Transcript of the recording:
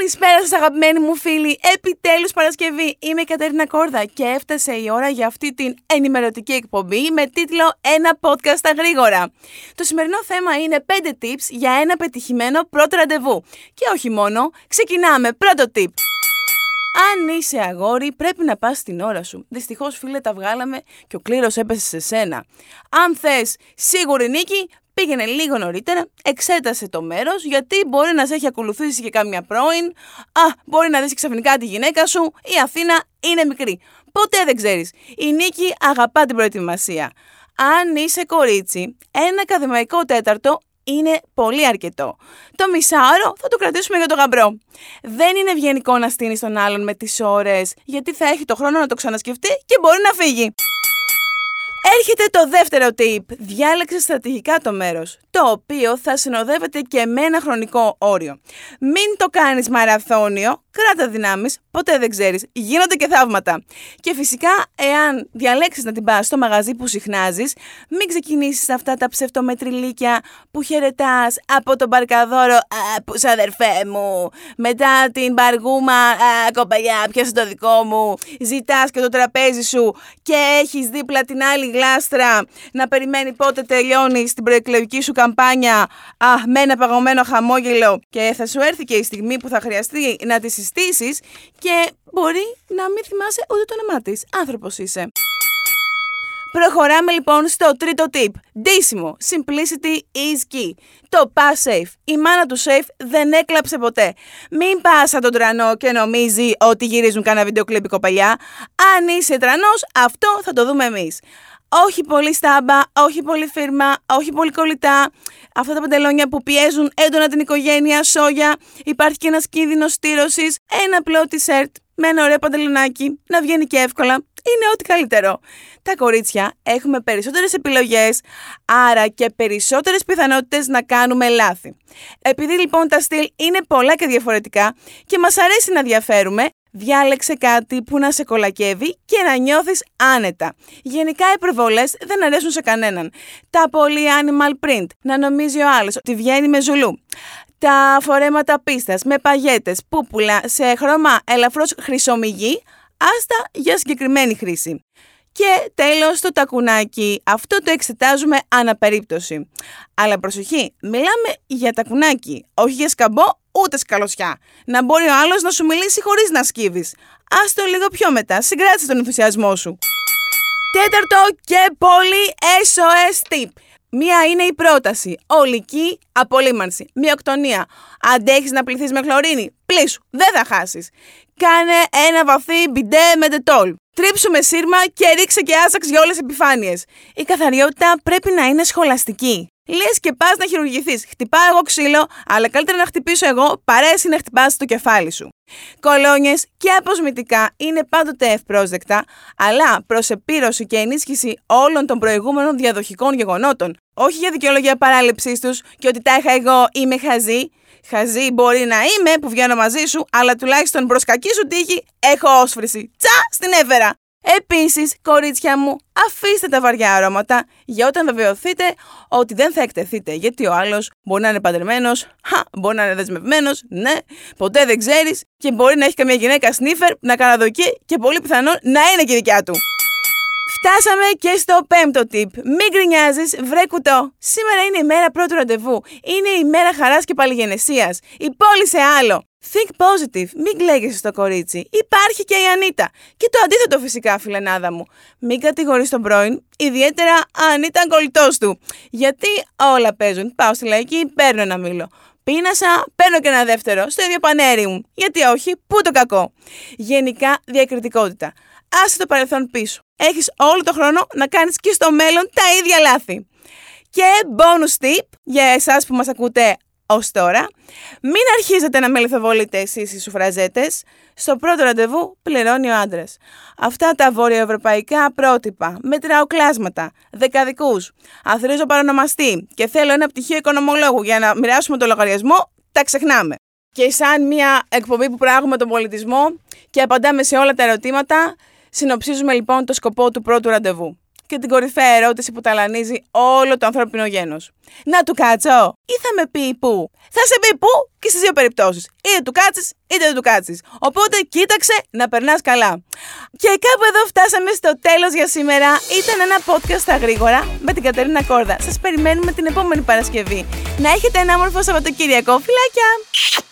Καλησπέρα σας αγαπημένοι μου φίλοι. Επιτέλους Παρασκευή. Είμαι η Κατερίνα Κόρδα και έφτασε η ώρα για αυτή την ενημερωτική εκπομπή με τίτλο Ένα podcast στα γρήγορα. Το σημερινό θέμα είναι 5 tips για ένα πετυχημένο πρώτο ραντεβού. Και όχι μόνο, ξεκινάμε. Πρώτο tip. Αν είσαι αγόρι, πρέπει να πας στην ώρα σου. Δυστυχώς, φίλε, τα βγάλαμε και ο κλήρος έπεσε σε σένα. Αν θες σίγουρη νίκη, πήγαινε λίγο νωρίτερα, εξέτασε το μέρος, γιατί μπορεί να σε έχει ακολουθήσει και κάμια πρώην. Α, μπορεί να δεις ξαφνικά τη γυναίκα σου. Η Αθήνα είναι μικρή. Ποτέ δεν ξέρεις. Η νίκη αγαπά την προετοιμασία. Αν είσαι κορίτσι, ένα ακαδημαϊκό τέταρτο είναι πολύ αρκετό. Το μισάωρο θα το κρατήσουμε για το γαμπρό. Δεν είναι ευγενικό να στείνεις τον άλλον με τις ώρες, γιατί θα έχει το χρόνο να το ξανασκεφτεί και μπορεί να φύγει. Έρχεται το δεύτερο tip. Διάλεξε στρατηγικά το μέρος, το οποίο θα συνοδεύεται και με ένα χρονικό όριο. Μην το κάνεις μαραθώνιο, κράτα δυνάμεις, ποτέ δεν ξέρεις. Γίνονται και θαύματα. Και φυσικά, εάν διαλέξεις να την πας στο μαγαζί που συχνάζεις, μην ξεκινήσεις αυτά τα ψευτομετρηλίκια που χαιρετάς από τον παρκαδόρο. Α, που αδερφέ μου. Μετά την παργούμα. Α, κοπαλιά, πιάσε το δικό μου. Ζητάς και το τραπέζι σου και έχεις δίπλα την άλλη γλάστρα να περιμένει πότε τελειώνει στην προεκλογική σου καμπάνια. Α, με ένα παγωμένο χαμόγελο. Και θα σου έρθει και η στιγμή που θα χρειαστεί να τη συστήσεις και μπορεί να μην θυμάσαι ούτε το όνομά της. Άνθρωπος είσαι. Προχωράμε λοιπόν στο τρίτο tip. Ντύσιμο. Simplicity is key. Το pass safe. Η μάνα του safe δεν έκλαψε ποτέ. Μην πας σαν τον τρανό και νομίζει ότι γυρίζουν κανένα βίντεο κλιπ κοπαλιά. Αν είσαι τρανός, αυτό θα το δούμε εμείς. Όχι πολύ στάμπα, όχι πολύ φίρμα, όχι πολύ κολλητά. Αυτά τα παντελόνια που πιέζουν έντονα την οικογένεια, σόγια. Υπάρχει και ένας κίνδυνος στήρωσης. Ένα απλό t-shirt με ένα ωραίο παντελονάκι να βγαίνει και εύκολα. Είναι ό,τι καλύτερο. Τα κορίτσια έχουμε περισσότερες επιλογές, άρα και περισσότερες πιθανότητες να κάνουμε λάθη. Επειδή λοιπόν τα στυλ είναι πολλά και διαφορετικά και μας αρέσει να διαφέρουμε, Διάλεξε κάτι που να σε κολακεύει και να νιώθεις άνετα. Γενικά οι προβολές δεν αρέσουν σε κανέναν. Τα πολύ animal print, να νομίζει ο άλλος ότι βγαίνει με ζουλού. Τα φορέματα πίστας με παγέτες, πούπουλα σε χρώμα ελαφρώς χρυσομυγή, άστα για συγκεκριμένη χρήση. Και τέλος το τακουνάκι, αυτό το εξετάζουμε αναπερίπτωση. Αλλά προσοχή, μιλάμε για τακουνάκι, όχι για σκαμπό ούτε σκαλωσιά. Να μπορεί ο άλλος να σου μιλήσει χωρίς να σκύβεις. Άστο λίγο πιο μετά, συγκράτησε τον ενθουσιασμό σου. Τέταρτο και πολύ SOS tip. Μία είναι η πρόταση. Ολική απολύμανση. Μιοκτονία. Αντέχεις να πληθείς με χλωρίνη. Πλήσου. Δεν θα χάσεις. Κάνε ένα βαθύ μπιντέ με τετόλ. Τρίψου με σύρμα και ρίξε και άσαξ για όλες τις επιφάνειες. Η καθαριότητα πρέπει να είναι σχολαστική. Λες και πας να χειρουργηθείς. Χτυπάω εγώ ξύλο, αλλά καλύτερα να χτυπήσω εγώ παρέσει να χτυπάς το κεφάλι σου. Κολόνιες και αποσμητικά είναι πάντοτε ευπρόσδεκτα, αλλά προς επίρρωση και ενίσχυση όλων των προηγούμενων διαδοχικών γεγονότων. Όχι για δικαιολογία παράληψής τους και ότι τα είχα εγώ είμαι χαζή. Χαζή μπορεί να είμαι που βγαίνω μαζί σου, αλλά τουλάχιστον προς κακή σου τύχη έχω όσφρηση. Τσα στην έβερα! Επίσης, κορίτσια μου, αφήστε τα βαριά αρώματα για όταν βεβαιωθείτε ότι δεν θα εκτεθείτε. Γιατί ο άλλος μπορεί να είναι παντρεμένος, μπορεί να είναι δεσμευμένος, ναι, ποτέ δεν ξέρεις και μπορεί να έχει καμία γυναίκα σνίφερ να καναδοκεί και πολύ πιθανόν να είναι και δικιά του. Φτάσαμε και στο πέμπτο tip. Μην γκρινιάζεις, βρε κουτό. Σήμερα είναι η μέρα πρώτου ραντεβού. Είναι η μέρα χαράς και παλιγενεσίας. Η πόλη σε άλλο. Think positive, μην κλαίγεσαι στο κορίτσι. Υπάρχει και η Ανίτα. Και το αντίθετο φυσικά, φιλενάδα μου. Μην κατηγορείς τον πρώην, ιδιαίτερα αν ήταν κολλητός του. Γιατί όλα παίζουν. Πάω στη λαϊκή, παίρνω ένα μήλο. Πίνασα, παίρνω και ένα δεύτερο, στο ίδιο πανέρι μου. Γιατί όχι, πού το κακό. Γενικά, διακριτικότητα. Άσε το παρελθόν πίσω. Έχεις όλο το χρόνο να κάνεις και στο μέλλον τα ίδια λάθη. Και bonus tip για εσάς που μας ακούτε ως τώρα. Μην αρχίζετε να με λιθοβολείτε εσείς οι σουφραζέτες. Στο πρώτο ραντεβού πληρώνει ο άντρας. Αυτά τα βορειοευρωπαϊκά πρότυπα, μετράω κλάσματα, δεκαδικούς, αθρίζω παρονομαστή και θέλω ένα πτυχίο οικονομολόγου για να μοιράσουμε το λογαριασμό, τα ξεχνάμε. Και σαν μια εκπομπή που πράγουμε τον πολιτισμό και απαντάμε σε όλα τα ερωτήματα, συνοψίζουμε λοιπόν το σκοπό του πρώτου ραντεβού. και την κορυφαία ερώτηση που ταλανίζει όλο το ανθρώπινο γένος. Να του κάτσω ή θα με πει πού; Θα σε πει πού και στις δύο περιπτώσεις. Είτε του κάτσεις είτε δεν του κάτσεις. Οπότε κοίταξε να περνάς καλά. Και κάπου εδώ φτάσαμε στο τέλος για σήμερα. Ήταν ένα podcast στα γρήγορα με την Κατερίνα Κόρδα. Σας περιμένουμε την επόμενη Παρασκευή. Να έχετε ένα όμορφο Σαββατοκύριακο. Φιλάκια!